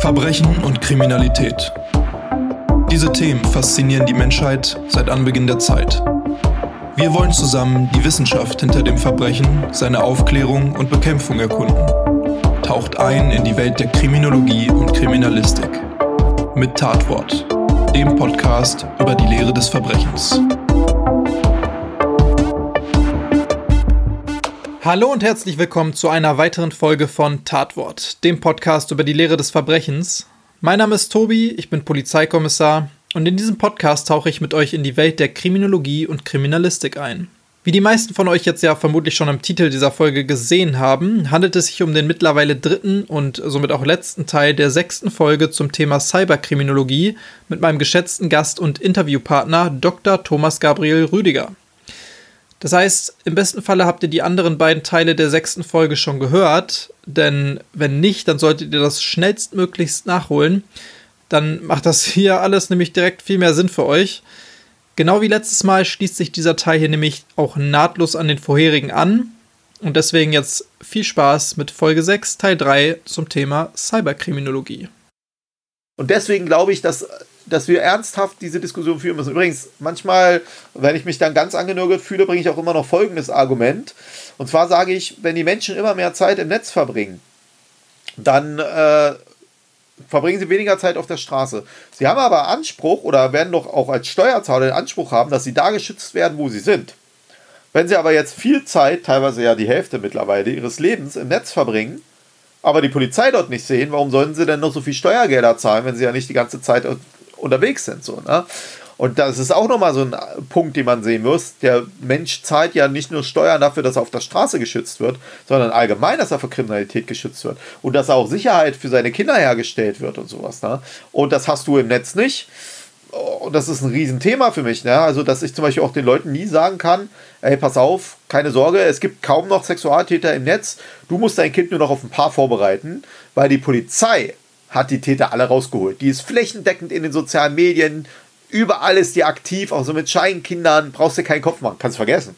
Verbrechen und Kriminalität. Diese Themen faszinieren die Menschheit seit Anbeginn der Zeit. Wir wollen zusammen die Wissenschaft hinter dem Verbrechen, seine Aufklärung und Bekämpfung erkunden. Taucht ein in die Welt der Kriminologie und Kriminalistik. Mit Tatwort, dem Podcast über die Lehre des Verbrechens. Hallo und herzlich willkommen zu einer weiteren Folge von Tatwort, dem Podcast über die Lehre des Verbrechens. Mein Name ist Tobi, ich bin Polizeikommissar und in diesem Podcast tauche ich mit euch in die Welt der Kriminologie und Kriminalistik ein. Wie die meisten von euch jetzt ja vermutlich schon am Titel dieser Folge gesehen haben, handelt es sich um den mittlerweile dritten und somit auch letzten Teil der sechsten Folge zum Thema Cyberkriminologie mit meinem geschätzten Gast und Interviewpartner Dr. Thomas Gabriel Rüdiger. Das heißt, im besten Falle habt ihr die anderen beiden Teile der sechsten Folge schon gehört, denn wenn nicht, dann solltet ihr das schnellstmöglichst nachholen. Dann macht das hier alles nämlich direkt viel mehr Sinn für euch. Genau wie letztes Mal schließt sich dieser Teil hier nämlich auch nahtlos an den vorherigen an. Und deswegen jetzt viel Spaß mit Folge 6, Teil 3 zum Thema Cyberkriminologie. Und deswegen glaube ich, dass dass wir ernsthaft diese Diskussion führen müssen. Übrigens, manchmal, wenn ich mich dann ganz angenörgelt fühle, bringe ich auch immer noch folgendes Argument. Und zwar sage ich, wenn die Menschen immer mehr Zeit im Netz verbringen, dann äh, verbringen sie weniger Zeit auf der Straße. Sie haben aber Anspruch oder werden doch auch als Steuerzahler den Anspruch haben, dass sie da geschützt werden, wo sie sind. Wenn sie aber jetzt viel Zeit, teilweise ja die Hälfte mittlerweile ihres Lebens im Netz verbringen, aber die Polizei dort nicht sehen, warum sollen sie denn noch so viel Steuergelder zahlen, wenn sie ja nicht die ganze Zeit unterwegs sind. So, ne? Und das ist auch nochmal so ein Punkt, den man sehen muss. Der Mensch zahlt ja nicht nur Steuern dafür, dass er auf der Straße geschützt wird, sondern allgemein, dass er vor Kriminalität geschützt wird. Und dass auch Sicherheit für seine Kinder hergestellt wird und sowas. Ne? Und das hast du im Netz nicht. Und das ist ein Riesenthema für mich. Ne? Also, dass ich zum Beispiel auch den Leuten nie sagen kann, ey, pass auf, keine Sorge, es gibt kaum noch Sexualtäter im Netz. Du musst dein Kind nur noch auf ein Paar vorbereiten, weil die Polizei hat die Täter alle rausgeholt. Die ist flächendeckend in den sozialen Medien, überall ist die aktiv, auch so mit Scheinkindern, brauchst du keinen Kopf machen, kannst vergessen.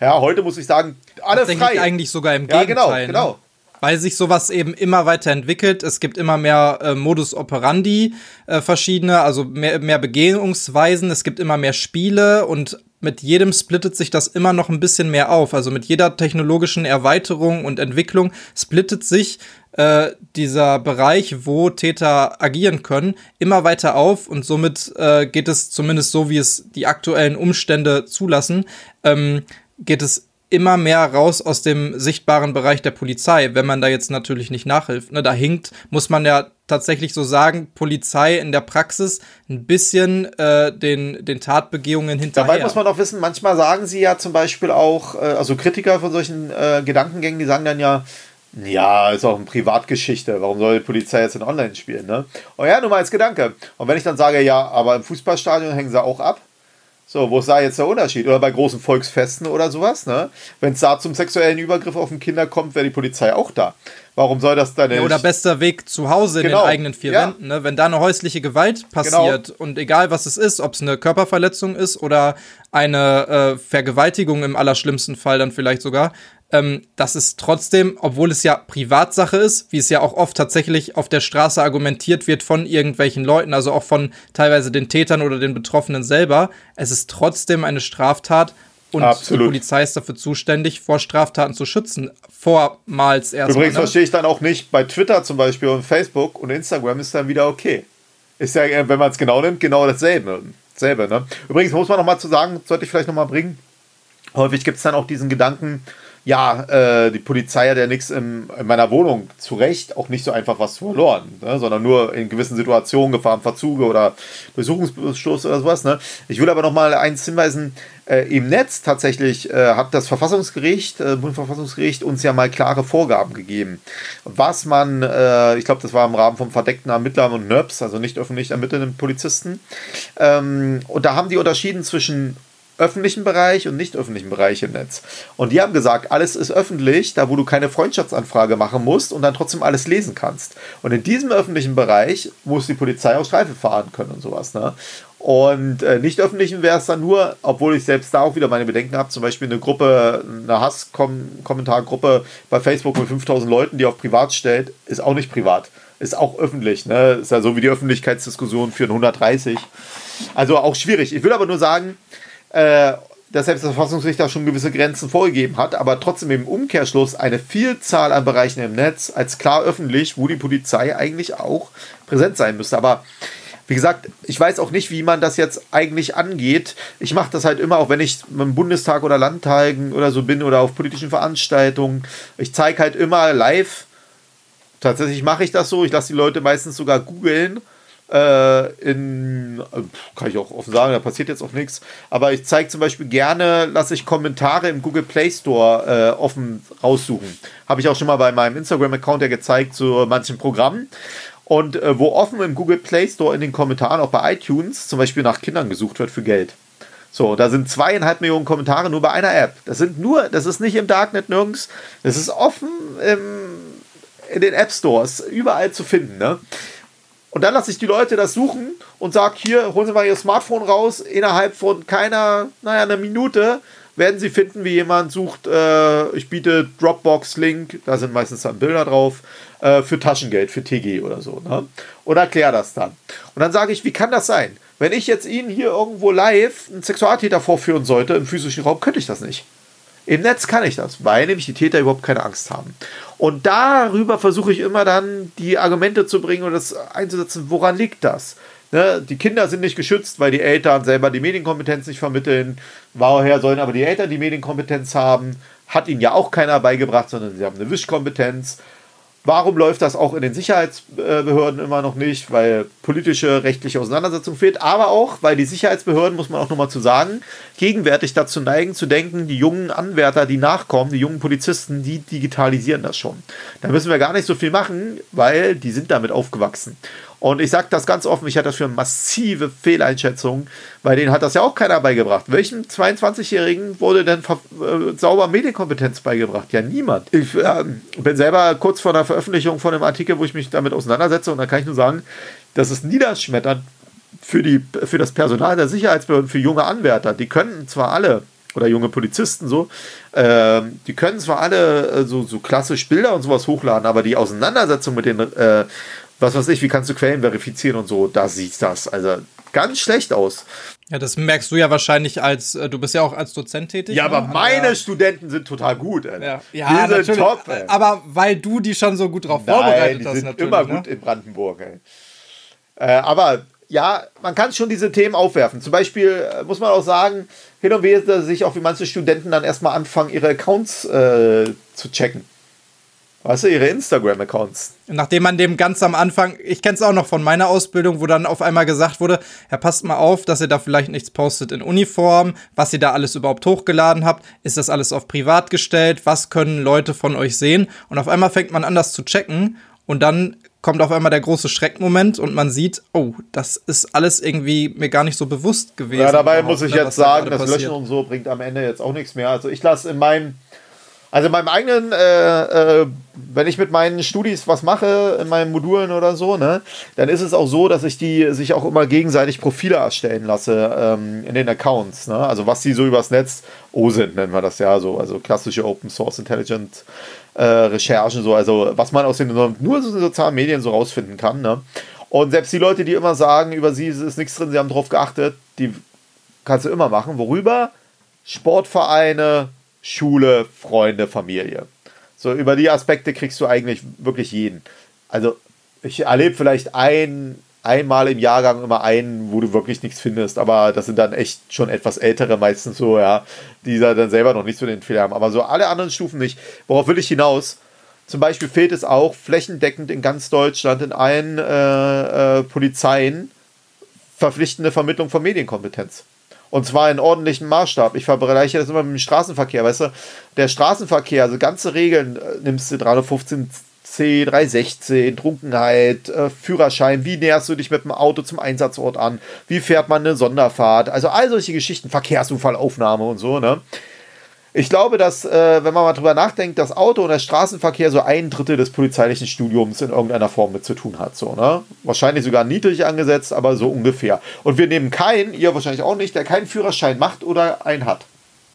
Ja, heute muss ich sagen, alle frei. eigentlich sogar im ja, genau, Gegenteil. Genau, genau. Ne? Weil sich sowas eben immer weiter entwickelt. Es gibt immer mehr äh, Modus operandi, äh, verschiedene, also mehr, mehr Begehungsweisen. Es gibt immer mehr Spiele und mit jedem splittet sich das immer noch ein bisschen mehr auf. Also mit jeder technologischen Erweiterung und Entwicklung splittet sich äh, dieser Bereich, wo Täter agieren können, immer weiter auf und somit äh, geht es zumindest so, wie es die aktuellen Umstände zulassen, ähm, geht es immer mehr raus aus dem sichtbaren Bereich der Polizei, wenn man da jetzt natürlich nicht nachhilft. Ne, da hinkt, muss man ja tatsächlich so sagen, Polizei in der Praxis ein bisschen äh, den, den Tatbegehungen hinterher. Dabei muss man auch wissen, manchmal sagen sie ja zum Beispiel auch, äh, also Kritiker von solchen äh, Gedankengängen, die sagen dann ja, ja, ist auch eine Privatgeschichte. Warum soll die Polizei jetzt in Online spielen, ne? Oh ja, nur mal als Gedanke. Und wenn ich dann sage, ja, aber im Fußballstadion hängen sie auch ab, so, wo ist da jetzt der Unterschied? Oder bei großen Volksfesten oder sowas, ne? Wenn es da zum sexuellen Übergriff auf den Kinder kommt, wäre die Polizei auch da. Warum soll das dann nicht? Ja, oder bester Weg zu Hause genau. in den eigenen vier ja. Wänden, ne? Wenn da eine häusliche Gewalt passiert genau. und egal was es ist, ob es eine Körperverletzung ist oder eine äh, Vergewaltigung im allerschlimmsten Fall dann vielleicht sogar, ähm, dass es trotzdem, obwohl es ja Privatsache ist, wie es ja auch oft tatsächlich auf der Straße argumentiert wird von irgendwelchen Leuten, also auch von teilweise den Tätern oder den Betroffenen selber, es ist trotzdem eine Straftat und Absolut. die Polizei ist dafür zuständig, vor Straftaten zu schützen. Vormals erst. Übrigens ne? verstehe ich dann auch nicht, bei Twitter zum Beispiel und Facebook und Instagram ist dann wieder okay. Ist ja, wenn man es genau nimmt, genau dasselbe. dasselbe ne? Übrigens muss man noch mal zu sagen, sollte ich vielleicht noch mal bringen, häufig gibt es dann auch diesen Gedanken, ja, äh, die Polizei hat ja nichts in, in, meiner Wohnung zu Recht auch nicht so einfach was verloren, ne? sondern nur in gewissen Situationen, Gefahrenverzuge oder Durchsuchungsbeschluss oder sowas. Ne? Ich will aber noch mal eins hinweisen, äh, im Netz tatsächlich äh, hat das Verfassungsgericht, äh, Bundesverfassungsgericht uns ja mal klare Vorgaben gegeben, was man, äh, ich glaube, das war im Rahmen vom verdeckten Ermittler und NERPS, also nicht öffentlich ermittelnden Polizisten, ähm, und da haben die unterschieden zwischen öffentlichen Bereich und nicht öffentlichen Bereich im Netz. Und die haben gesagt, alles ist öffentlich, da wo du keine Freundschaftsanfrage machen musst und dann trotzdem alles lesen kannst. Und in diesem öffentlichen Bereich muss die Polizei auch Streife fahren können und sowas. Ne? Und äh, nicht öffentlichen wäre es dann nur, obwohl ich selbst da auch wieder meine Bedenken habe, zum Beispiel eine Gruppe, eine Hasskommentargruppe bei Facebook mit 5000 Leuten, die auf privat stellt, ist auch nicht privat, ist auch öffentlich. Ne? Ist ja so wie die Öffentlichkeitsdiskussion für 130. Also auch schwierig. Ich will aber nur sagen, äh, dass selbst das Verfassungsgericht da schon gewisse Grenzen vorgegeben hat, aber trotzdem im Umkehrschluss eine Vielzahl an Bereichen im Netz als klar öffentlich, wo die Polizei eigentlich auch präsent sein müsste. Aber wie gesagt, ich weiß auch nicht, wie man das jetzt eigentlich angeht. Ich mache das halt immer, auch wenn ich im Bundestag oder Landtagen oder so bin oder auf politischen Veranstaltungen. Ich zeige halt immer live. Tatsächlich mache ich das so. Ich lasse die Leute meistens sogar googeln. Äh, in, kann ich auch offen sagen, da passiert jetzt auch nichts. Aber ich zeige zum Beispiel gerne, lasse ich Kommentare im Google Play Store äh, offen raussuchen. Habe ich auch schon mal bei meinem Instagram-Account ja gezeigt zu manchen Programmen. Und äh, wo offen im Google Play Store in den Kommentaren, auch bei iTunes, zum Beispiel nach Kindern gesucht wird für Geld. So, da sind zweieinhalb Millionen Kommentare nur bei einer App. Das sind nur, das ist nicht im Darknet nirgends, das ist offen im, in den App Stores, überall zu finden. Ne? Und dann lasse ich die Leute das suchen und sage, hier, holen Sie mal Ihr Smartphone raus. Innerhalb von keiner, naja, einer Minute werden Sie finden, wie jemand sucht, äh, ich biete Dropbox-Link, da sind meistens dann Bilder drauf, äh, für Taschengeld, für TG oder so. Ne? Und erkläre das dann. Und dann sage ich, wie kann das sein? Wenn ich jetzt Ihnen hier irgendwo live einen Sexualtäter vorführen sollte im physischen Raum, könnte ich das nicht. Im Netz kann ich das, weil nämlich die Täter überhaupt keine Angst haben. Und darüber versuche ich immer dann die Argumente zu bringen und das einzusetzen, woran liegt das? Ne, die Kinder sind nicht geschützt, weil die Eltern selber die Medienkompetenz nicht vermitteln. Woher sollen aber die Eltern die Medienkompetenz haben? Hat ihnen ja auch keiner beigebracht, sondern sie haben eine Wischkompetenz. Warum läuft das auch in den Sicherheitsbehörden immer noch nicht? Weil politische, rechtliche Auseinandersetzung fehlt, aber auch, weil die Sicherheitsbehörden, muss man auch nochmal zu sagen, gegenwärtig dazu neigen, zu denken, die jungen Anwärter, die nachkommen, die jungen Polizisten, die digitalisieren das schon. Da müssen wir gar nicht so viel machen, weil die sind damit aufgewachsen. Und ich sage das ganz offen, ich hatte das für massive Fehleinschätzung, weil denen hat das ja auch keiner beigebracht. Welchem 22-Jährigen wurde denn äh, sauber Medienkompetenz beigebracht? Ja, niemand. Ich äh, bin selber kurz vor der Veröffentlichung von einem Artikel, wo ich mich damit auseinandersetze und da kann ich nur sagen, das ist niederschmetternd für, die, für das Personal der Sicherheitsbehörden, für junge Anwärter. Die können zwar alle oder junge Polizisten so, äh, die können zwar alle äh, so, so klassisch Bilder und sowas hochladen, aber die Auseinandersetzung mit den äh, was weiß ich, wie kannst du Quellen verifizieren und so, da sieht das also ganz schlecht aus. Ja, das merkst du ja wahrscheinlich als, äh, du bist ja auch als Dozent tätig. Ja, ne? aber meine aber, Studenten sind total gut, ey. Ja, ja die sind top, ey. Aber weil du die schon so gut drauf Nein, vorbereitet die hast, sind natürlich. immer ne? gut in Brandenburg, ey. Äh, aber ja, man kann schon diese Themen aufwerfen. Zum Beispiel äh, muss man auch sagen, hin und wieder sich auch wie manche Studenten dann erstmal anfangen, ihre Accounts äh, zu checken. Weißt du, ihre Instagram-Accounts. Nachdem man dem ganz am Anfang, ich kenne es auch noch von meiner Ausbildung, wo dann auf einmal gesagt wurde, ja, passt mal auf, dass ihr da vielleicht nichts postet in Uniform, was ihr da alles überhaupt hochgeladen habt, ist das alles auf privat gestellt, was können Leute von euch sehen? Und auf einmal fängt man an, das zu checken und dann kommt auf einmal der große Schreckmoment und man sieht, oh, das ist alles irgendwie mir gar nicht so bewusst gewesen. Ja, dabei muss ich ne, jetzt sagen, da das Löschen und so bringt am Ende jetzt auch nichts mehr. Also ich lasse in meinem also in meinem eigenen, äh, äh, wenn ich mit meinen Studis was mache, in meinen Modulen oder so, ne, dann ist es auch so, dass ich die sich auch immer gegenseitig Profile erstellen lasse ähm, in den Accounts. Ne? Also was die so übers Netz OSINT nennen wir das ja so, also klassische Open Source Intelligent äh, Recherchen, so, also was man aus den nur so sozialen Medien so rausfinden kann. Ne? Und selbst die Leute, die immer sagen, über sie ist nichts drin, sie haben darauf geachtet, die kannst du immer machen. Worüber? Sportvereine, Schule, Freunde, Familie. So, über die Aspekte kriegst du eigentlich wirklich jeden. Also, ich erlebe vielleicht ein, einmal im Jahrgang immer einen, wo du wirklich nichts findest, aber das sind dann echt schon etwas ältere, meistens so, ja, die dann selber noch nicht so den Fehler haben. Aber so alle anderen Stufen nicht. Worauf will ich hinaus? Zum Beispiel fehlt es auch flächendeckend in ganz Deutschland in allen äh, äh, Polizeien verpflichtende Vermittlung von Medienkompetenz. Und zwar in ordentlichem Maßstab. Ich vergleiche das immer mit dem Straßenverkehr, weißt du? Der Straßenverkehr, also ganze Regeln, äh, nimmst du 315 C, 316, Trunkenheit, äh, Führerschein, wie näherst du dich mit dem Auto zum Einsatzort an, wie fährt man eine Sonderfahrt, also all solche Geschichten, Verkehrsunfallaufnahme und so, ne? Ich glaube, dass, äh, wenn man mal drüber nachdenkt, das Auto und der Straßenverkehr so ein Drittel des polizeilichen Studiums in irgendeiner Form mit zu tun hat. So, ne? Wahrscheinlich sogar niedrig angesetzt, aber so ungefähr. Und wir nehmen keinen, ihr wahrscheinlich auch nicht, der keinen Führerschein macht oder einen hat.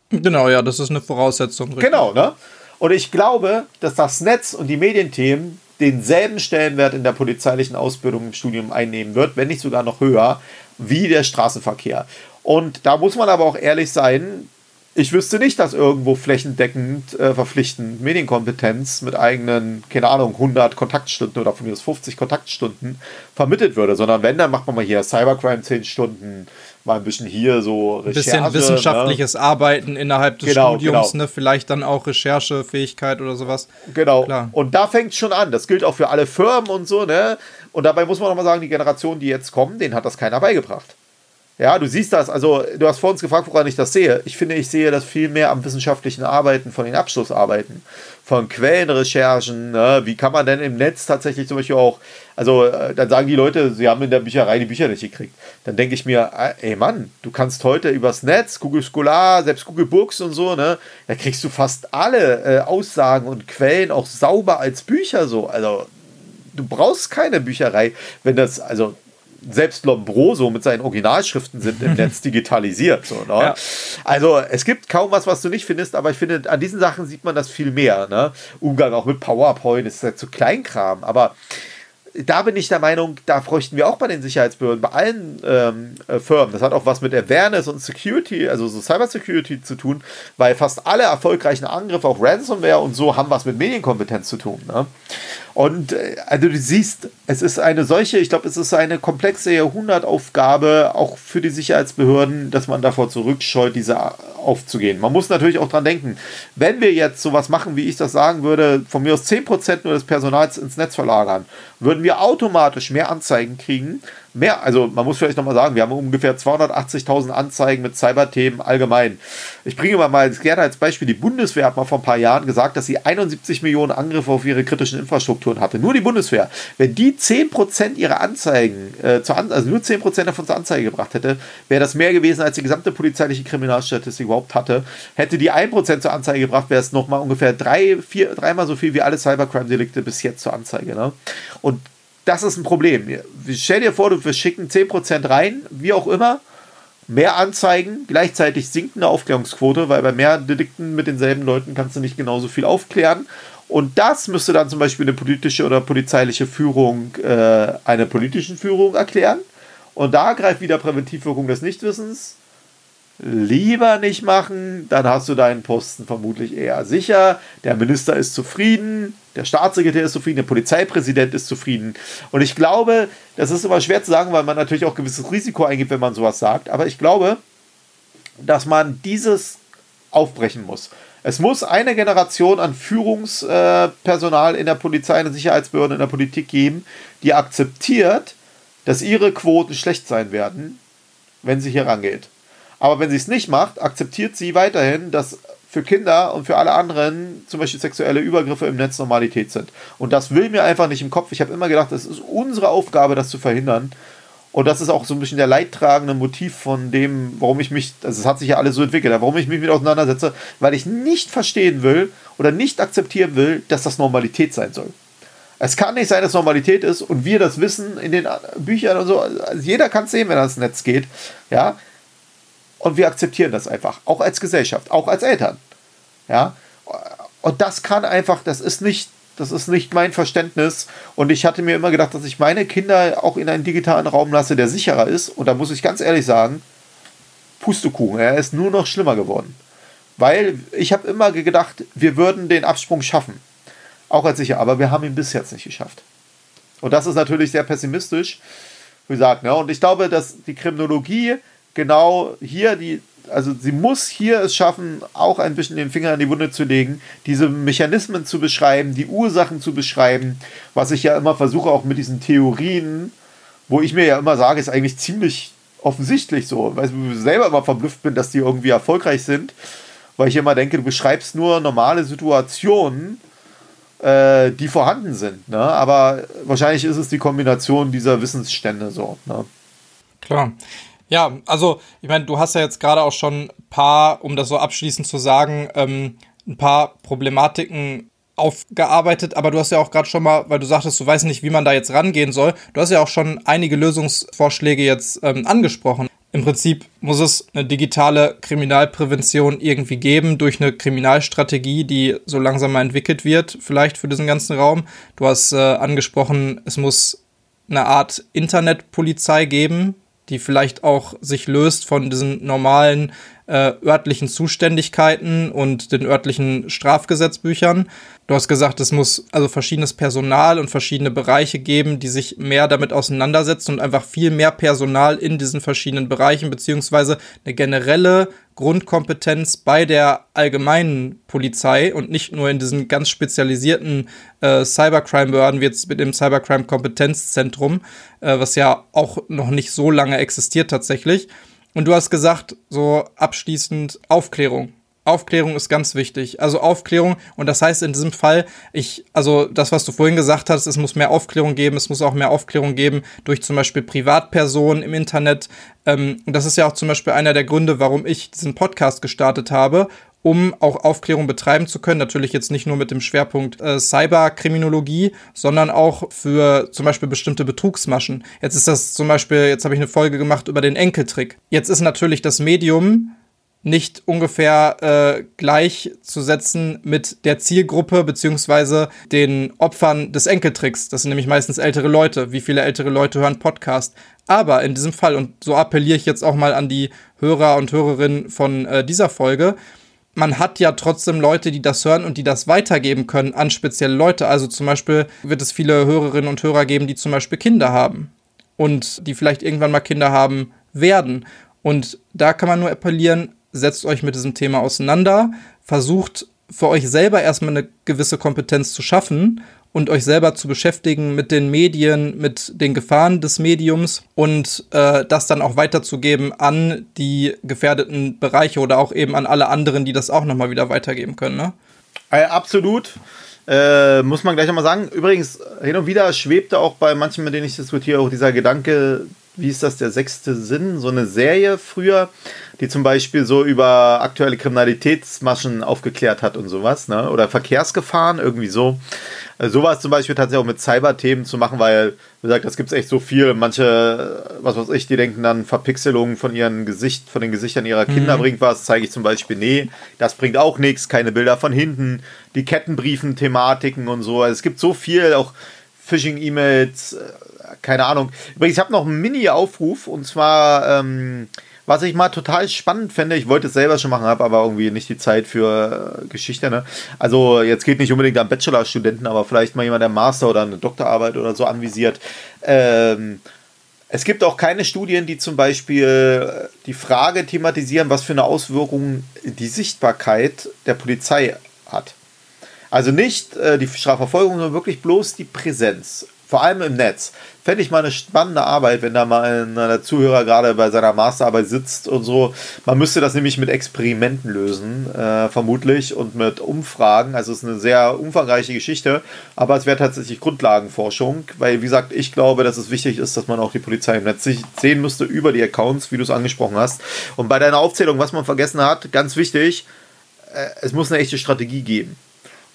Genau, ja, das ist eine Voraussetzung. Richtig. Genau, ne? Und ich glaube, dass das Netz und die Medienthemen denselben Stellenwert in der polizeilichen Ausbildung im Studium einnehmen wird, wenn nicht sogar noch höher, wie der Straßenverkehr. Und da muss man aber auch ehrlich sein, ich wüsste nicht, dass irgendwo flächendeckend äh, verpflichtend Medienkompetenz mit eigenen, keine Ahnung, 100 Kontaktstunden oder von mir aus 50 Kontaktstunden vermittelt würde, sondern wenn, dann macht man mal hier Cybercrime 10 Stunden, mal ein bisschen hier so Recherche. Ein bisschen wissenschaftliches ne? Arbeiten innerhalb des genau, Studiums, genau. ne? vielleicht dann auch Recherchefähigkeit oder sowas. Genau. Klar. Und da fängt es schon an. Das gilt auch für alle Firmen und so, ne? Und dabei muss man nochmal sagen, die Generation, die jetzt kommen, denen hat das keiner beigebracht. Ja, du siehst das, also du hast vor uns gefragt, woran ich das sehe. Ich finde, ich sehe das viel mehr am wissenschaftlichen Arbeiten, von den Abschlussarbeiten, von Quellenrecherchen. Ne? Wie kann man denn im Netz tatsächlich zum Beispiel auch, also äh, dann sagen die Leute, sie haben in der Bücherei die Bücher nicht gekriegt. Dann denke ich mir, äh, ey Mann, du kannst heute übers Netz, Google Scholar, selbst Google Books und so, ne, da kriegst du fast alle äh, Aussagen und Quellen auch sauber als Bücher so. Also du brauchst keine Bücherei, wenn das, also selbst Lombroso mit seinen Originalschriften sind im Netz digitalisiert. So, ne? ja. Also es gibt kaum was, was du nicht findest, aber ich finde, an diesen Sachen sieht man das viel mehr. Ne? Umgang auch mit PowerPoint ist halt so Kleinkram, aber da bin ich der Meinung, da bräuchten wir auch bei den Sicherheitsbehörden, bei allen ähm, äh, Firmen. Das hat auch was mit Awareness und Security, also so Cybersecurity zu tun, weil fast alle erfolgreichen Angriffe, auch Ransomware und so, haben was mit Medienkompetenz zu tun. Ne? Und äh, also du siehst, es ist eine solche, ich glaube, es ist eine komplexe Jahrhundertaufgabe, auch für die Sicherheitsbehörden, dass man davor zurückscheut, diese aufzugehen. Man muss natürlich auch dran denken, wenn wir jetzt sowas machen, wie ich das sagen würde, von mir aus 10% nur des Personals ins Netz verlagern, würden wir automatisch mehr Anzeigen kriegen, mehr, also man muss vielleicht nochmal sagen, wir haben ungefähr 280.000 Anzeigen mit Cyberthemen allgemein. Ich bringe mal gerne als Beispiel, die Bundeswehr hat mal vor ein paar Jahren gesagt, dass sie 71 Millionen Angriffe auf ihre kritischen Infrastrukturen hatte. Nur die Bundeswehr. Wenn die 10% ihrer Anzeigen, äh, zur An also nur 10% davon zur Anzeige gebracht hätte, wäre das mehr gewesen, als die gesamte polizeiliche Kriminalstatistik überhaupt hatte. Hätte die 1% zur Anzeige gebracht, wäre es nochmal ungefähr drei, vier, dreimal so viel wie alle Cybercrime-Delikte bis jetzt zur Anzeige. Ne? Und das ist ein Problem. Stell dir vor, wir schicken 10% rein, wie auch immer, mehr Anzeigen, gleichzeitig sinkende Aufklärungsquote, weil bei mehr Delikten mit denselben Leuten kannst du nicht genauso viel aufklären. Und das müsste dann zum Beispiel eine politische oder polizeiliche Führung äh, einer politischen Führung erklären. Und da greift wieder Präventivwirkung des Nichtwissens lieber nicht machen, dann hast du deinen Posten vermutlich eher sicher. Der Minister ist zufrieden, der Staatssekretär ist zufrieden, der Polizeipräsident ist zufrieden. Und ich glaube, das ist immer schwer zu sagen, weil man natürlich auch gewisses Risiko eingeht, wenn man sowas sagt. Aber ich glaube, dass man dieses aufbrechen muss. Es muss eine Generation an Führungspersonal in der Polizei, in der Sicherheitsbehörde, in der Politik geben, die akzeptiert, dass ihre Quoten schlecht sein werden, wenn sie hier rangeht. Aber wenn sie es nicht macht, akzeptiert sie weiterhin, dass für Kinder und für alle anderen zum Beispiel sexuelle Übergriffe im Netz Normalität sind. Und das will mir einfach nicht im Kopf. Ich habe immer gedacht, es ist unsere Aufgabe, das zu verhindern. Und das ist auch so ein bisschen der leidtragende Motiv von dem, warum ich mich, also es hat sich ja alles so entwickelt, warum ich mich mit auseinandersetze, weil ich nicht verstehen will oder nicht akzeptieren will, dass das Normalität sein soll. Es kann nicht sein, dass Normalität ist und wir das wissen in den Büchern und so. Also jeder kann es sehen, wenn er ins Netz geht. Ja, und wir akzeptieren das einfach, auch als Gesellschaft, auch als Eltern. Ja, und das kann einfach, das ist nicht, das ist nicht mein Verständnis. Und ich hatte mir immer gedacht, dass ich meine Kinder auch in einen digitalen Raum lasse, der sicherer ist. Und da muss ich ganz ehrlich sagen, Pustekuchen, er ist nur noch schlimmer geworden. Weil ich habe immer gedacht, wir würden den Absprung schaffen. Auch als sicher, aber wir haben ihn bis jetzt nicht geschafft. Und das ist natürlich sehr pessimistisch, wie gesagt. Ne? Und ich glaube, dass die Kriminologie genau hier die, also sie muss hier es schaffen, auch ein bisschen den Finger in die Wunde zu legen, diese Mechanismen zu beschreiben, die Ursachen zu beschreiben, was ich ja immer versuche, auch mit diesen Theorien, wo ich mir ja immer sage, ist eigentlich ziemlich offensichtlich so, weil ich selber immer verblüfft bin, dass die irgendwie erfolgreich sind, weil ich immer denke, du beschreibst nur normale Situationen, äh, die vorhanden sind, ne? aber wahrscheinlich ist es die Kombination dieser Wissensstände so. Ne? Klar. Ja, also ich meine, du hast ja jetzt gerade auch schon ein paar, um das so abschließend zu sagen, ähm, ein paar Problematiken aufgearbeitet, aber du hast ja auch gerade schon mal, weil du sagtest, du weißt nicht, wie man da jetzt rangehen soll, du hast ja auch schon einige Lösungsvorschläge jetzt ähm, angesprochen. Im Prinzip muss es eine digitale Kriminalprävention irgendwie geben durch eine Kriminalstrategie, die so langsam mal entwickelt wird, vielleicht für diesen ganzen Raum. Du hast äh, angesprochen, es muss eine Art Internetpolizei geben, die vielleicht auch sich löst von diesen normalen äh, örtlichen Zuständigkeiten und den örtlichen Strafgesetzbüchern. Du hast gesagt, es muss also verschiedenes Personal und verschiedene Bereiche geben, die sich mehr damit auseinandersetzen und einfach viel mehr Personal in diesen verschiedenen Bereichen, beziehungsweise eine generelle Grundkompetenz bei der allgemeinen Polizei und nicht nur in diesen ganz spezialisierten äh, Cybercrime-Behörden wie jetzt mit dem Cybercrime-Kompetenzzentrum, äh, was ja auch noch nicht so lange existiert tatsächlich. Und du hast gesagt, so abschließend Aufklärung. Aufklärung ist ganz wichtig. Also Aufklärung, und das heißt in diesem Fall, ich, also das, was du vorhin gesagt hast, es muss mehr Aufklärung geben, es muss auch mehr Aufklärung geben durch zum Beispiel Privatpersonen im Internet. Ähm, und das ist ja auch zum Beispiel einer der Gründe, warum ich diesen Podcast gestartet habe, um auch Aufklärung betreiben zu können. Natürlich jetzt nicht nur mit dem Schwerpunkt äh, Cyberkriminologie, sondern auch für zum Beispiel bestimmte Betrugsmaschen. Jetzt ist das zum Beispiel, jetzt habe ich eine Folge gemacht über den Enkeltrick. Jetzt ist natürlich das Medium nicht ungefähr äh, gleichzusetzen mit der Zielgruppe beziehungsweise den Opfern des Enkeltricks. Das sind nämlich meistens ältere Leute. Wie viele ältere Leute hören Podcast? Aber in diesem Fall, und so appelliere ich jetzt auch mal an die Hörer und Hörerinnen von äh, dieser Folge, man hat ja trotzdem Leute, die das hören und die das weitergeben können an spezielle Leute. Also zum Beispiel wird es viele Hörerinnen und Hörer geben, die zum Beispiel Kinder haben und die vielleicht irgendwann mal Kinder haben werden. Und da kann man nur appellieren, setzt euch mit diesem Thema auseinander, versucht für euch selber erstmal eine gewisse Kompetenz zu schaffen und euch selber zu beschäftigen mit den Medien, mit den Gefahren des Mediums und äh, das dann auch weiterzugeben an die gefährdeten Bereiche oder auch eben an alle anderen, die das auch nochmal wieder weitergeben können. Ne? Äh, absolut. Äh, muss man gleich nochmal sagen. Übrigens, hin und wieder schwebte auch bei manchen, mit denen ich diskutiere, auch dieser Gedanke, wie ist das, der sechste Sinn, so eine Serie früher, die zum Beispiel so über aktuelle Kriminalitätsmaschen aufgeklärt hat und sowas, ne? Oder Verkehrsgefahren, irgendwie so. Also sowas zum Beispiel tatsächlich auch mit Cyber-Themen zu machen, weil, wie gesagt, das gibt es echt so viel. Manche, was weiß ich, die denken dann, Verpixelung von ihren Gesicht, von den Gesichtern ihrer Kinder mhm. bringt was, zeige ich zum Beispiel, nee, das bringt auch nichts, keine Bilder von hinten, die Kettenbriefen-Thematiken und so. Also es gibt so viel, auch Phishing-E-Mails, keine Ahnung. Übrigens, ich habe noch einen Mini-Aufruf und zwar, ähm, was ich mal total spannend fände, ich wollte es selber schon machen, habe aber irgendwie nicht die Zeit für äh, Geschichte. Ne? Also, jetzt geht nicht unbedingt an Bachelorstudenten, aber vielleicht mal jemand, der Master oder eine Doktorarbeit oder so anvisiert. Ähm, es gibt auch keine Studien, die zum Beispiel äh, die Frage thematisieren, was für eine Auswirkung die Sichtbarkeit der Polizei hat. Also nicht äh, die Strafverfolgung, sondern wirklich bloß die Präsenz vor allem im Netz. Fände ich mal eine spannende Arbeit, wenn da mal ein Zuhörer gerade bei seiner Masterarbeit sitzt und so. Man müsste das nämlich mit Experimenten lösen, äh, vermutlich, und mit Umfragen. Also es ist eine sehr umfangreiche Geschichte, aber es wäre tatsächlich Grundlagenforschung, weil, wie gesagt, ich glaube, dass es wichtig ist, dass man auch die Polizei im Netz sehen müsste über die Accounts, wie du es angesprochen hast. Und bei deiner Aufzählung, was man vergessen hat, ganz wichtig, äh, es muss eine echte Strategie geben.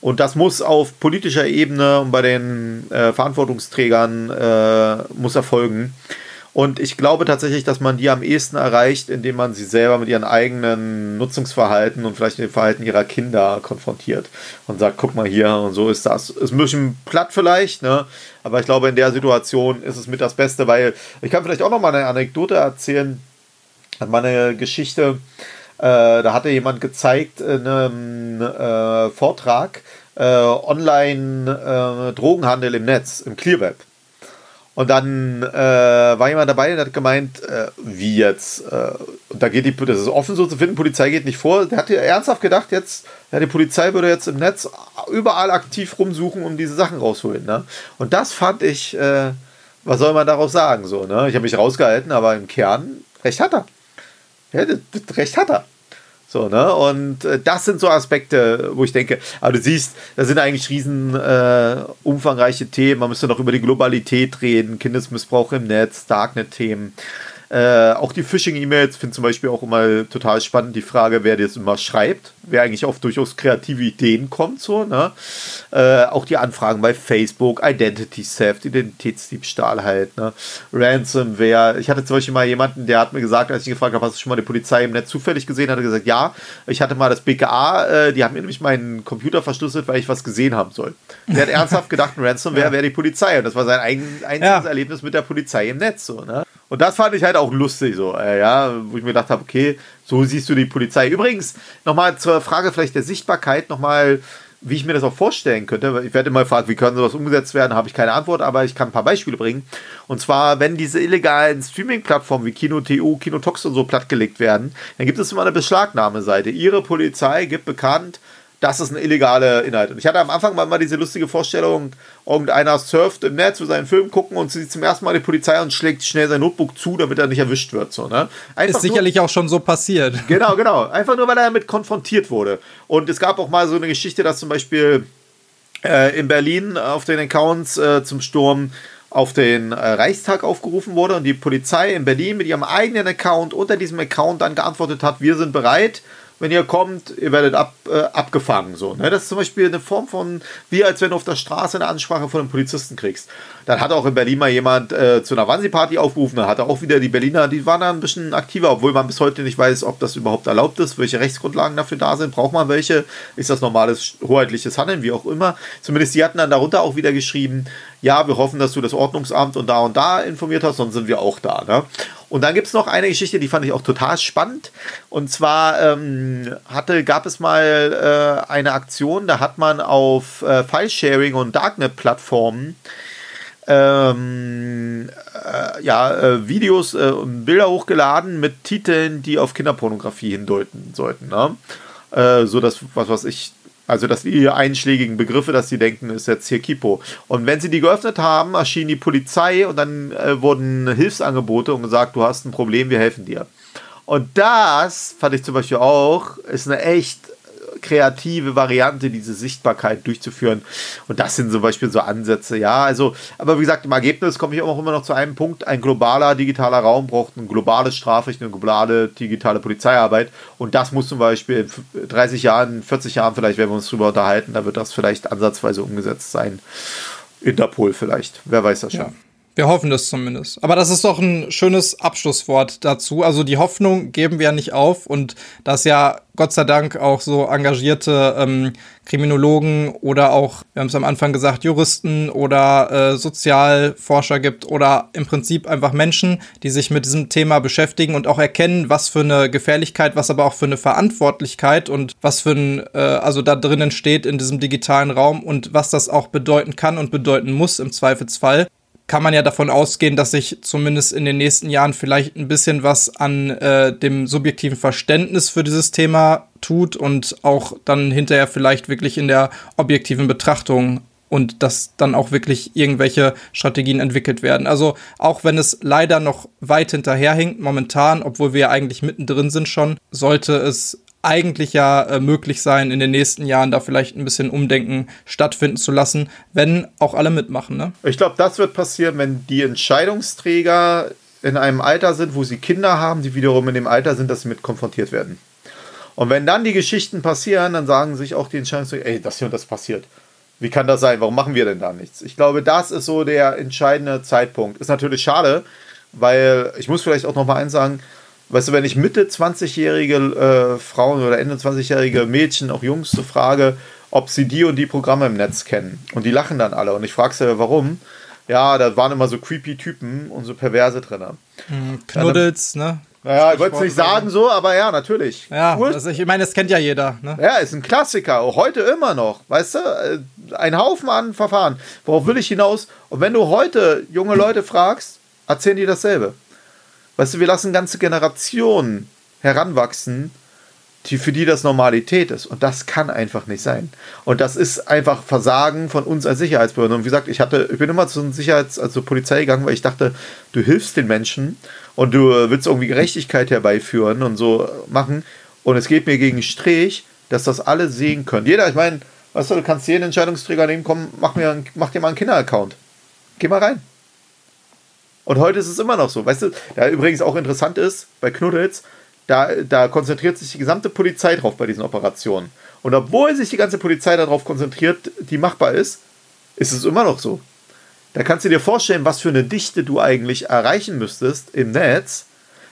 Und das muss auf politischer Ebene und bei den äh, Verantwortungsträgern äh, muss erfolgen. Und ich glaube tatsächlich, dass man die am ehesten erreicht, indem man sie selber mit ihren eigenen Nutzungsverhalten und vielleicht dem Verhalten ihrer Kinder konfrontiert und sagt, guck mal hier und so ist das. Ist ein bisschen platt vielleicht, ne? aber ich glaube, in der Situation ist es mit das Beste, weil ich kann vielleicht auch noch mal eine Anekdote erzählen, meine Geschichte da hatte jemand gezeigt in einem äh, Vortrag äh, Online-Drogenhandel im Netz, im Clearweb. Und dann äh, war jemand dabei und hat gemeint, äh, wie jetzt? Äh, da geht die, das ist offen so zu finden, Polizei geht nicht vor. Der hat ernsthaft gedacht, jetzt, ja, die Polizei würde jetzt im Netz überall aktiv rumsuchen, um diese Sachen rausholen. Ne? Und das fand ich, äh, was soll man darauf sagen? So, ne? Ich habe mich rausgehalten, aber im Kern, recht hat er. Ja, das, das Recht hat er. So, ne? Und äh, das sind so Aspekte, wo ich denke, aber du siehst, das sind eigentlich riesen äh, umfangreiche Themen. Man müsste noch über die Globalität reden, Kindesmissbrauch im Netz, Darknet-Themen. Äh, auch die Phishing-E-Mails finde zum Beispiel auch immer total spannend, die Frage, wer das immer schreibt, wer eigentlich auf durchaus kreative Ideen kommt, so, ne? Äh, auch die Anfragen bei Facebook, Identity Theft, Identitätsdiebstahl halt, ne? Ransomware. Ich hatte zum Beispiel mal jemanden, der hat mir gesagt, als ich gefragt habe, hast du schon mal die Polizei im Netz zufällig gesehen, hat er gesagt, ja, ich hatte mal das BKA, äh, die haben mir nämlich meinen Computer verschlüsselt, weil ich was gesehen haben soll. Der hat ernsthaft gedacht, ein Ransomware ja. wäre die Polizei und das war sein einziges ja. Erlebnis mit der Polizei im Netz, so, ne? Und das fand ich halt auch lustig, so, äh, ja, wo ich mir gedacht habe, okay, so siehst du die Polizei. Übrigens, nochmal zur Frage vielleicht der Sichtbarkeit, nochmal, wie ich mir das auch vorstellen könnte. Ich werde immer gefragt, wie können sowas umgesetzt werden, habe ich keine Antwort, aber ich kann ein paar Beispiele bringen. Und zwar, wenn diese illegalen Streaming-Plattformen wie Kino.tu, Kinotox und so plattgelegt werden, dann gibt es immer eine Beschlagnahmeseite. Ihre Polizei gibt bekannt, das ist ein illegaler Inhalt. Und ich hatte am Anfang mal diese lustige Vorstellung, irgendeiner surft im Netz, will seinen Film gucken und sieht zum ersten Mal die Polizei und schlägt schnell sein Notebook zu, damit er nicht erwischt wird. So, ne? ist sicherlich nur, auch schon so passiert. Genau, genau. Einfach nur, weil er damit konfrontiert wurde. Und es gab auch mal so eine Geschichte, dass zum Beispiel äh, in Berlin auf den Accounts äh, zum Sturm auf den äh, Reichstag aufgerufen wurde und die Polizei in Berlin mit ihrem eigenen Account unter diesem Account dann geantwortet hat, wir sind bereit, wenn ihr kommt, ihr werdet ab, äh, abgefangen. So, ne? Das ist zum Beispiel eine Form von, wie als wenn du auf der Straße eine Ansprache von einem Polizisten kriegst. Dann hat auch in Berlin mal jemand äh, zu einer Wannsee-Party aufgerufen, da hat er auch wieder die Berliner, die waren da ein bisschen aktiver, obwohl man bis heute nicht weiß, ob das überhaupt erlaubt ist, welche Rechtsgrundlagen dafür da sind, braucht man welche, ist das normales hoheitliches Handeln, wie auch immer. Zumindest die hatten dann darunter auch wieder geschrieben, ja, wir hoffen, dass du das Ordnungsamt und da und da informiert hast, sonst sind wir auch da. Ne? Und dann gibt es noch eine Geschichte, die fand ich auch total spannend. Und zwar ähm, hatte, gab es mal äh, eine Aktion, da hat man auf äh, File-Sharing und Darknet-Plattformen ähm, äh, ja, äh, Videos äh, und Bilder hochgeladen mit Titeln, die auf Kinderpornografie hindeuten sollten. Ne? Äh, so dass, was weiß ich, also dass die einschlägigen Begriffe, dass sie denken, ist jetzt hier Kipo. Und wenn sie die geöffnet haben, erschien die Polizei und dann äh, wurden Hilfsangebote und gesagt, du hast ein Problem, wir helfen dir. Und das fand ich zum Beispiel auch, ist eine echt kreative Variante, diese Sichtbarkeit durchzuführen. Und das sind zum Beispiel so Ansätze, ja. Also, aber wie gesagt, im Ergebnis komme ich auch immer noch zu einem Punkt. Ein globaler digitaler Raum braucht ein globales Strafrecht, eine globale digitale Polizeiarbeit. Und das muss zum Beispiel in 30 Jahren, 40 Jahren vielleicht, wenn wir uns darüber unterhalten, da wird das vielleicht ansatzweise umgesetzt sein. Interpol vielleicht, wer weiß das schon. Ja. Wir hoffen das zumindest. Aber das ist doch ein schönes Abschlusswort dazu. Also die Hoffnung geben wir ja nicht auf und dass ja Gott sei Dank auch so engagierte ähm, Kriminologen oder auch, wir haben es am Anfang gesagt, Juristen oder äh, Sozialforscher gibt oder im Prinzip einfach Menschen, die sich mit diesem Thema beschäftigen und auch erkennen, was für eine Gefährlichkeit, was aber auch für eine Verantwortlichkeit und was für ein, äh, also da drinnen steht in diesem digitalen Raum und was das auch bedeuten kann und bedeuten muss im Zweifelsfall kann man ja davon ausgehen, dass sich zumindest in den nächsten Jahren vielleicht ein bisschen was an äh, dem subjektiven Verständnis für dieses Thema tut und auch dann hinterher vielleicht wirklich in der objektiven Betrachtung und dass dann auch wirklich irgendwelche Strategien entwickelt werden. Also auch wenn es leider noch weit hinterherhinkt momentan, obwohl wir ja eigentlich mittendrin sind schon, sollte es eigentlich ja äh, möglich sein, in den nächsten Jahren da vielleicht ein bisschen Umdenken stattfinden zu lassen, wenn auch alle mitmachen. Ne? Ich glaube, das wird passieren, wenn die Entscheidungsträger in einem Alter sind, wo sie Kinder haben, die wiederum in dem Alter sind, dass sie mit konfrontiert werden. Und wenn dann die Geschichten passieren, dann sagen sich auch die Entscheidungsträger, ey, das hier und das passiert. Wie kann das sein? Warum machen wir denn da nichts? Ich glaube, das ist so der entscheidende Zeitpunkt. Ist natürlich schade, weil ich muss vielleicht auch noch mal eins sagen, Weißt du, wenn ich Mitte 20-jährige äh, Frauen oder Ende 20-jährige Mädchen, auch Jungs, so frage, ob sie die und die Programme im Netz kennen. Und die lachen dann alle. Und ich frage sie, warum? Ja, da waren immer so creepy Typen und so Perverse drin. Hm, Knuddels, ja, ne? Naja, ich wollte es nicht sagen so, aber ja, natürlich. Ja, also ich meine, das kennt ja jeder. Ne? Ja, ist ein Klassiker, auch heute immer noch. Weißt du, äh, ein Haufen an Verfahren. Worauf will ich hinaus? Und wenn du heute junge Leute fragst, erzählen die dasselbe. Weißt du, wir lassen ganze Generationen heranwachsen, die, für die das Normalität ist. Und das kann einfach nicht sein. Und das ist einfach Versagen von uns als Sicherheitsbehörden. Und wie gesagt, ich hatte, ich bin immer zur Sicherheits-, also Polizei gegangen, weil ich dachte, du hilfst den Menschen und du willst irgendwie Gerechtigkeit herbeiführen und so machen. Und es geht mir gegen Strich, dass das alle sehen können. Jeder, ich meine, weißt du, du kannst jeden Entscheidungsträger nehmen, komm, mach, mir, mach dir mal einen Kinder-Account. Geh mal rein. Und heute ist es immer noch so. Weißt du, da übrigens auch interessant ist, bei Knuddels, da, da konzentriert sich die gesamte Polizei drauf bei diesen Operationen. Und obwohl sich die ganze Polizei darauf konzentriert, die machbar ist, ist es immer noch so. Da kannst du dir vorstellen, was für eine Dichte du eigentlich erreichen müsstest im Netz,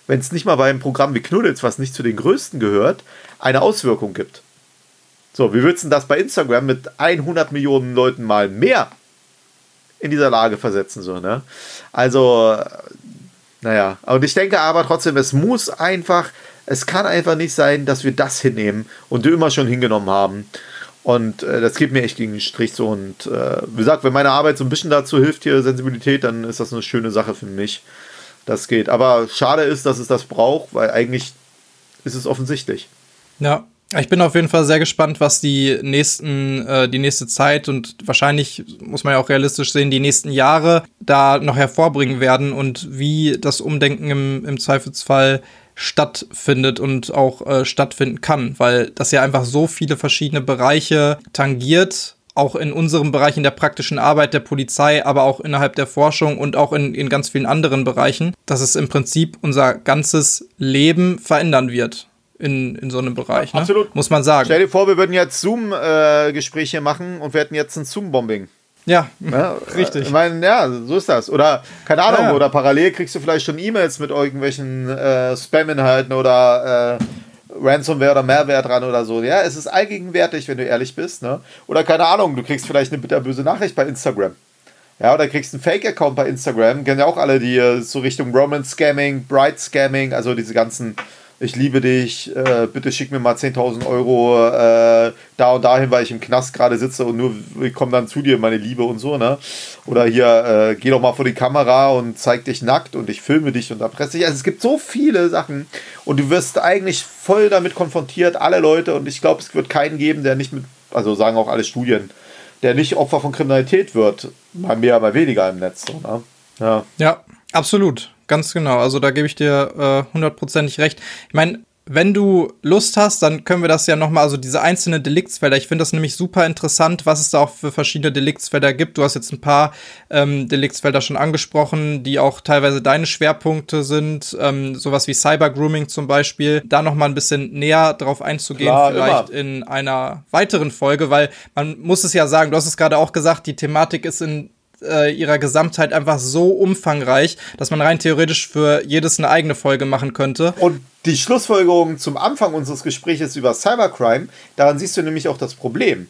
wenn es nicht mal bei einem Programm wie Knuddels, was nicht zu den größten gehört, eine Auswirkung gibt. So, wie würdest du das bei Instagram mit 100 Millionen Leuten mal mehr in dieser Lage versetzen? So, ne? Also, naja. Und ich denke aber trotzdem, es muss einfach, es kann einfach nicht sein, dass wir das hinnehmen und immer schon hingenommen haben. Und äh, das geht mir echt gegen den Strich so. Und äh, wie gesagt, wenn meine Arbeit so ein bisschen dazu hilft, hier Sensibilität, dann ist das eine schöne Sache für mich. Das geht. Aber schade ist, dass es das braucht, weil eigentlich ist es offensichtlich. Ja, ich bin auf jeden Fall sehr gespannt, was die nächsten, äh, die nächste Zeit und wahrscheinlich muss man ja auch realistisch sehen, die nächsten Jahre da noch hervorbringen werden und wie das Umdenken im, im Zweifelsfall stattfindet und auch äh, stattfinden kann, weil das ja einfach so viele verschiedene Bereiche tangiert, auch in unserem Bereich in der praktischen Arbeit der Polizei, aber auch innerhalb der Forschung und auch in, in ganz vielen anderen Bereichen, dass es im Prinzip unser ganzes Leben verändern wird in, in so einem Bereich. Ne? Absolut. Muss man sagen. Stell dir vor, wir würden jetzt Zoom-Gespräche äh, machen und wir hätten jetzt ein Zoom-Bombing. Ja, ja, richtig. Ich meine, ja, so ist das. Oder, keine Ahnung, ja, ja. oder parallel kriegst du vielleicht schon E-Mails mit irgendwelchen äh, Spam-Inhalten oder äh, Ransomware oder Mehrwert dran oder so. Ja, es ist allgegenwärtig, wenn du ehrlich bist. Ne? Oder keine Ahnung, du kriegst vielleicht eine bitterböse Nachricht bei Instagram. Ja, oder kriegst einen Fake-Account bei Instagram. Kennen ja auch alle, die äh, so Richtung Romance-Scamming, Bright-Scamming, also diese ganzen ich liebe dich, äh, bitte schick mir mal 10.000 Euro äh, da und dahin, weil ich im Knast gerade sitze und nur ich komme dann zu dir, meine Liebe und so, ne? Oder hier, äh, geh doch mal vor die Kamera und zeig dich nackt und ich filme dich und erpresse dich. Also es gibt so viele Sachen und du wirst eigentlich voll damit konfrontiert, alle Leute und ich glaube, es wird keinen geben, der nicht mit, also sagen auch alle Studien, der nicht Opfer von Kriminalität wird. Mal mehr, mal weniger im Netz. So, ne? Ja. ja, absolut. Ganz genau. Also da gebe ich dir äh, hundertprozentig äh, recht. Ich meine, wenn du Lust hast, dann können wir das ja nochmal, also diese einzelnen Deliktsfelder, ich finde das nämlich super interessant, was es da auch für verschiedene Deliktsfelder gibt. Du hast jetzt ein paar ähm, Deliktsfelder schon angesprochen, die auch teilweise deine Schwerpunkte sind, ähm, sowas wie Cyber-Grooming zum Beispiel. Da nochmal ein bisschen näher drauf einzugehen, Klar, vielleicht immer. in einer weiteren Folge, weil man muss es ja sagen, du hast es gerade auch gesagt, die Thematik ist in äh, ihrer Gesamtheit einfach so umfangreich, dass man rein theoretisch für jedes eine eigene Folge machen könnte. Und die Schlussfolgerung zum Anfang unseres Gesprächs über Cybercrime, daran siehst du nämlich auch das Problem.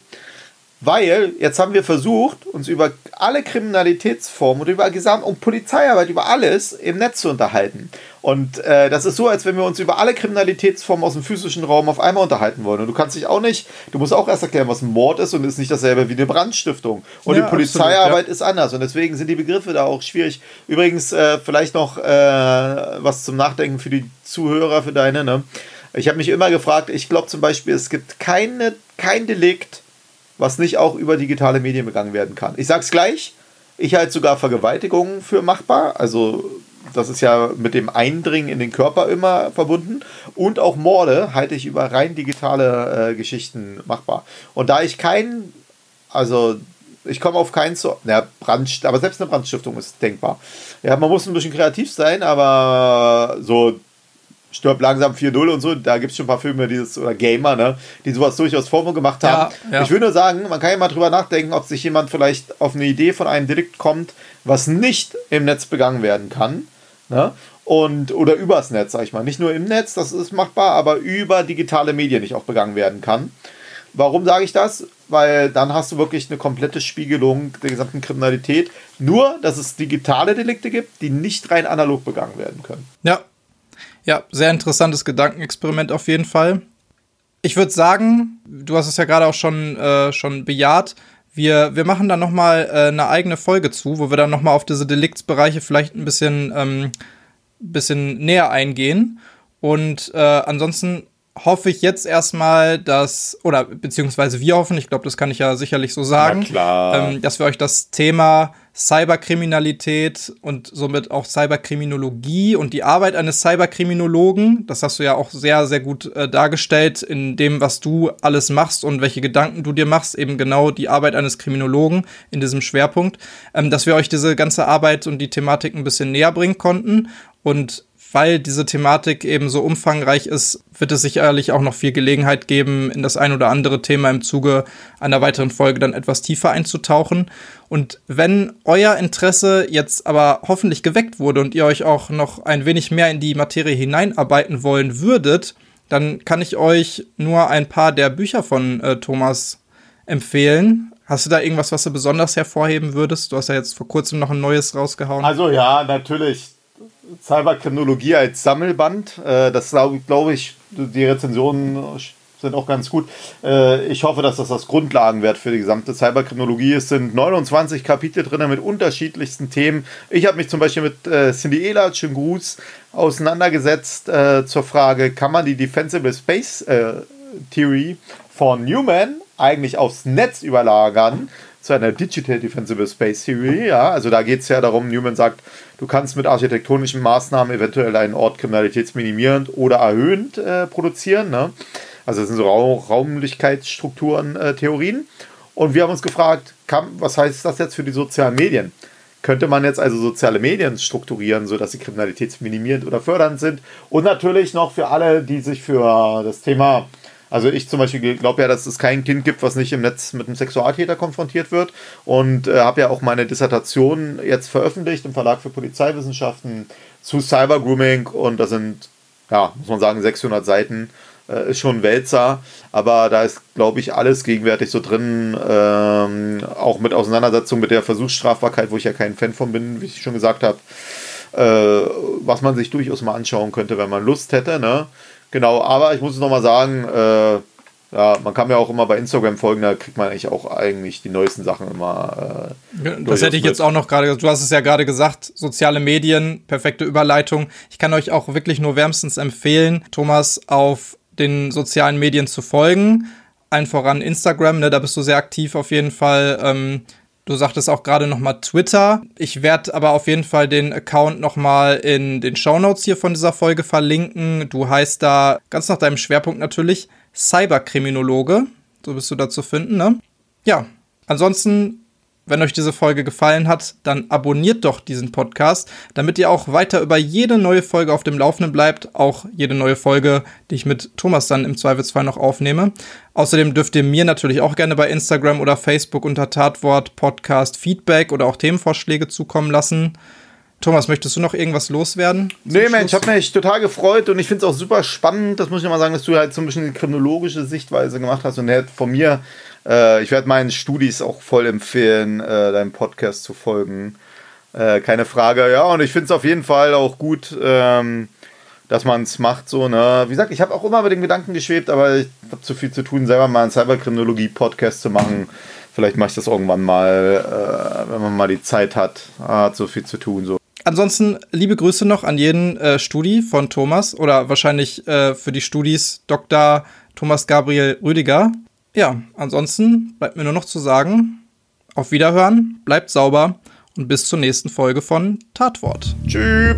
Weil jetzt haben wir versucht, uns über alle Kriminalitätsformen und über Gesamt und Polizeiarbeit, über alles im Netz zu unterhalten. Und äh, das ist so, als wenn wir uns über alle Kriminalitätsformen aus dem physischen Raum auf einmal unterhalten wollen. Und du kannst dich auch nicht, du musst auch erst erklären, was ein Mord ist und ist nicht dasselbe wie eine Brandstiftung. Und ja, die Polizeiarbeit absolut, ja. ist anders. Und deswegen sind die Begriffe da auch schwierig. Übrigens, äh, vielleicht noch äh, was zum Nachdenken für die Zuhörer, für deine. Ne? Ich habe mich immer gefragt, ich glaube zum Beispiel, es gibt keine, kein Delikt, was nicht auch über digitale Medien begangen werden kann. Ich sag's gleich, ich halte sogar Vergewaltigungen für machbar. Also das ist ja mit dem Eindringen in den Körper immer verbunden. Und auch Morde halte ich über rein digitale äh, Geschichten machbar. Und da ich kein, also ich komme auf keinen zu, naja, Brand, aber selbst eine Brandstiftung ist denkbar. Ja, man muss ein bisschen kreativ sein, aber so stirbt langsam 4-0 und so. Da gibt es schon ein paar Filme, dieses, oder Gamer, ne, die sowas durchaus Formen gemacht haben. Ja, ja. Ich würde nur sagen, man kann ja mal drüber nachdenken, ob sich jemand vielleicht auf eine Idee von einem Delikt kommt, was nicht im Netz begangen werden kann. Ne? Und, oder übers Netz, sag ich mal. Nicht nur im Netz, das ist machbar, aber über digitale Medien nicht auch begangen werden kann. Warum sage ich das? Weil dann hast du wirklich eine komplette Spiegelung der gesamten Kriminalität. Nur, dass es digitale Delikte gibt, die nicht rein analog begangen werden können. Ja, ja, sehr interessantes Gedankenexperiment auf jeden Fall. Ich würde sagen, du hast es ja gerade auch schon, äh, schon bejaht. Wir, wir machen da noch mal äh, eine eigene Folge zu, wo wir dann noch mal auf diese Deliktsbereiche vielleicht ein bisschen, ähm, bisschen näher eingehen. Und äh, ansonsten hoffe ich jetzt erstmal, dass, oder beziehungsweise wir hoffen, ich glaube, das kann ich ja sicherlich so sagen, ähm, dass wir euch das Thema Cyberkriminalität und somit auch Cyberkriminologie und die Arbeit eines Cyberkriminologen. Das hast du ja auch sehr, sehr gut äh, dargestellt in dem, was du alles machst und welche Gedanken du dir machst. Eben genau die Arbeit eines Kriminologen in diesem Schwerpunkt. Ähm, dass wir euch diese ganze Arbeit und die Thematik ein bisschen näher bringen konnten. Und weil diese Thematik eben so umfangreich ist, wird es sicherlich auch noch viel Gelegenheit geben, in das ein oder andere Thema im Zuge einer weiteren Folge dann etwas tiefer einzutauchen. Und wenn euer Interesse jetzt aber hoffentlich geweckt wurde und ihr euch auch noch ein wenig mehr in die Materie hineinarbeiten wollen würdet, dann kann ich euch nur ein paar der Bücher von äh, Thomas empfehlen. Hast du da irgendwas, was du besonders hervorheben würdest? Du hast ja jetzt vor kurzem noch ein neues rausgehauen. Also ja, natürlich Cyberkriminologie als Sammelband. Äh, das glaube glaub ich, die Rezensionen sind auch ganz gut. Äh, ich hoffe, dass das das Grundlagenwert für die gesamte Cyberkriminologie ist. Es sind 29 Kapitel drin mit unterschiedlichsten Themen. Ich habe mich zum Beispiel mit äh, Cindy Ehlert, schönen Gruß, auseinandergesetzt zur Frage, kann man die Defensible Space Theory von Newman eigentlich aufs Netz überlagern? Zu einer Digital Defensible Space Theory. Ja, also da geht es ja darum, Newman sagt, du kannst mit architektonischen Maßnahmen eventuell einen Ort kriminalitätsminimierend oder erhöhend äh, produzieren. Ne? Also das sind so Raum Raumlichkeitsstrukturen, äh, Theorien. Und wir haben uns gefragt, kann, was heißt das jetzt für die sozialen Medien? Könnte man jetzt also soziale Medien strukturieren, sodass sie kriminalitätsminimierend oder fördernd sind? Und natürlich noch für alle, die sich für das Thema also ich zum Beispiel glaube ja, dass es kein Kind gibt, was nicht im Netz mit einem Sexualtäter konfrontiert wird und äh, habe ja auch meine Dissertation jetzt veröffentlicht im Verlag für Polizeiwissenschaften zu Cybergrooming und da sind, ja, muss man sagen, 600 Seiten. Äh, ist schon ein Wälzer, aber da ist, glaube ich, alles gegenwärtig so drin, ähm, auch mit Auseinandersetzung mit der Versuchsstrafbarkeit, wo ich ja kein Fan von bin, wie ich schon gesagt habe, äh, was man sich durchaus mal anschauen könnte, wenn man Lust hätte, ne? Genau, aber ich muss es nochmal sagen, äh, ja, man kann mir auch immer bei Instagram folgen, da kriegt man eigentlich auch eigentlich die neuesten Sachen immer. Äh, das hätte ich mit. jetzt auch noch gerade, du hast es ja gerade gesagt, soziale Medien, perfekte Überleitung. Ich kann euch auch wirklich nur wärmstens empfehlen, Thomas auf den sozialen Medien zu folgen. Allen voran Instagram, ne, da bist du sehr aktiv auf jeden Fall. Ähm, Du sagtest auch gerade nochmal Twitter. Ich werde aber auf jeden Fall den Account nochmal in den Shownotes hier von dieser Folge verlinken. Du heißt da ganz nach deinem Schwerpunkt natürlich Cyberkriminologe. So bist du da zu finden, ne? Ja. Ansonsten wenn euch diese Folge gefallen hat, dann abonniert doch diesen Podcast, damit ihr auch weiter über jede neue Folge auf dem Laufenden bleibt. Auch jede neue Folge, die ich mit Thomas dann im Zweifelsfall noch aufnehme. Außerdem dürft ihr mir natürlich auch gerne bei Instagram oder Facebook unter Tatwort Podcast Feedback oder auch Themenvorschläge zukommen lassen. Thomas, möchtest du noch irgendwas loswerden? Nee, Mensch, ich habe mich total gefreut und ich finde es auch super spannend, das muss ich mal sagen, dass du halt so ein bisschen die kriminologische Sichtweise gemacht hast und von mir äh, ich werde meinen Studis auch voll empfehlen, äh, deinem Podcast zu folgen. Äh, keine Frage. Ja, und ich finde es auf jeden Fall auch gut, ähm, dass man es macht. So, ne? Wie gesagt, ich habe auch immer mit den Gedanken geschwebt, aber ich habe zu viel zu tun, selber mal einen Cyberkriminologie-Podcast zu machen. Vielleicht mache ich das irgendwann mal, äh, wenn man mal die Zeit hat. Hat so viel zu tun. So. Ansonsten liebe Grüße noch an jeden äh, Studi von Thomas oder wahrscheinlich äh, für die Studis Dr. Thomas Gabriel Rüdiger. Ja, ansonsten bleibt mir nur noch zu sagen, auf Wiederhören, bleibt sauber und bis zur nächsten Folge von Tatwort. Tschüss.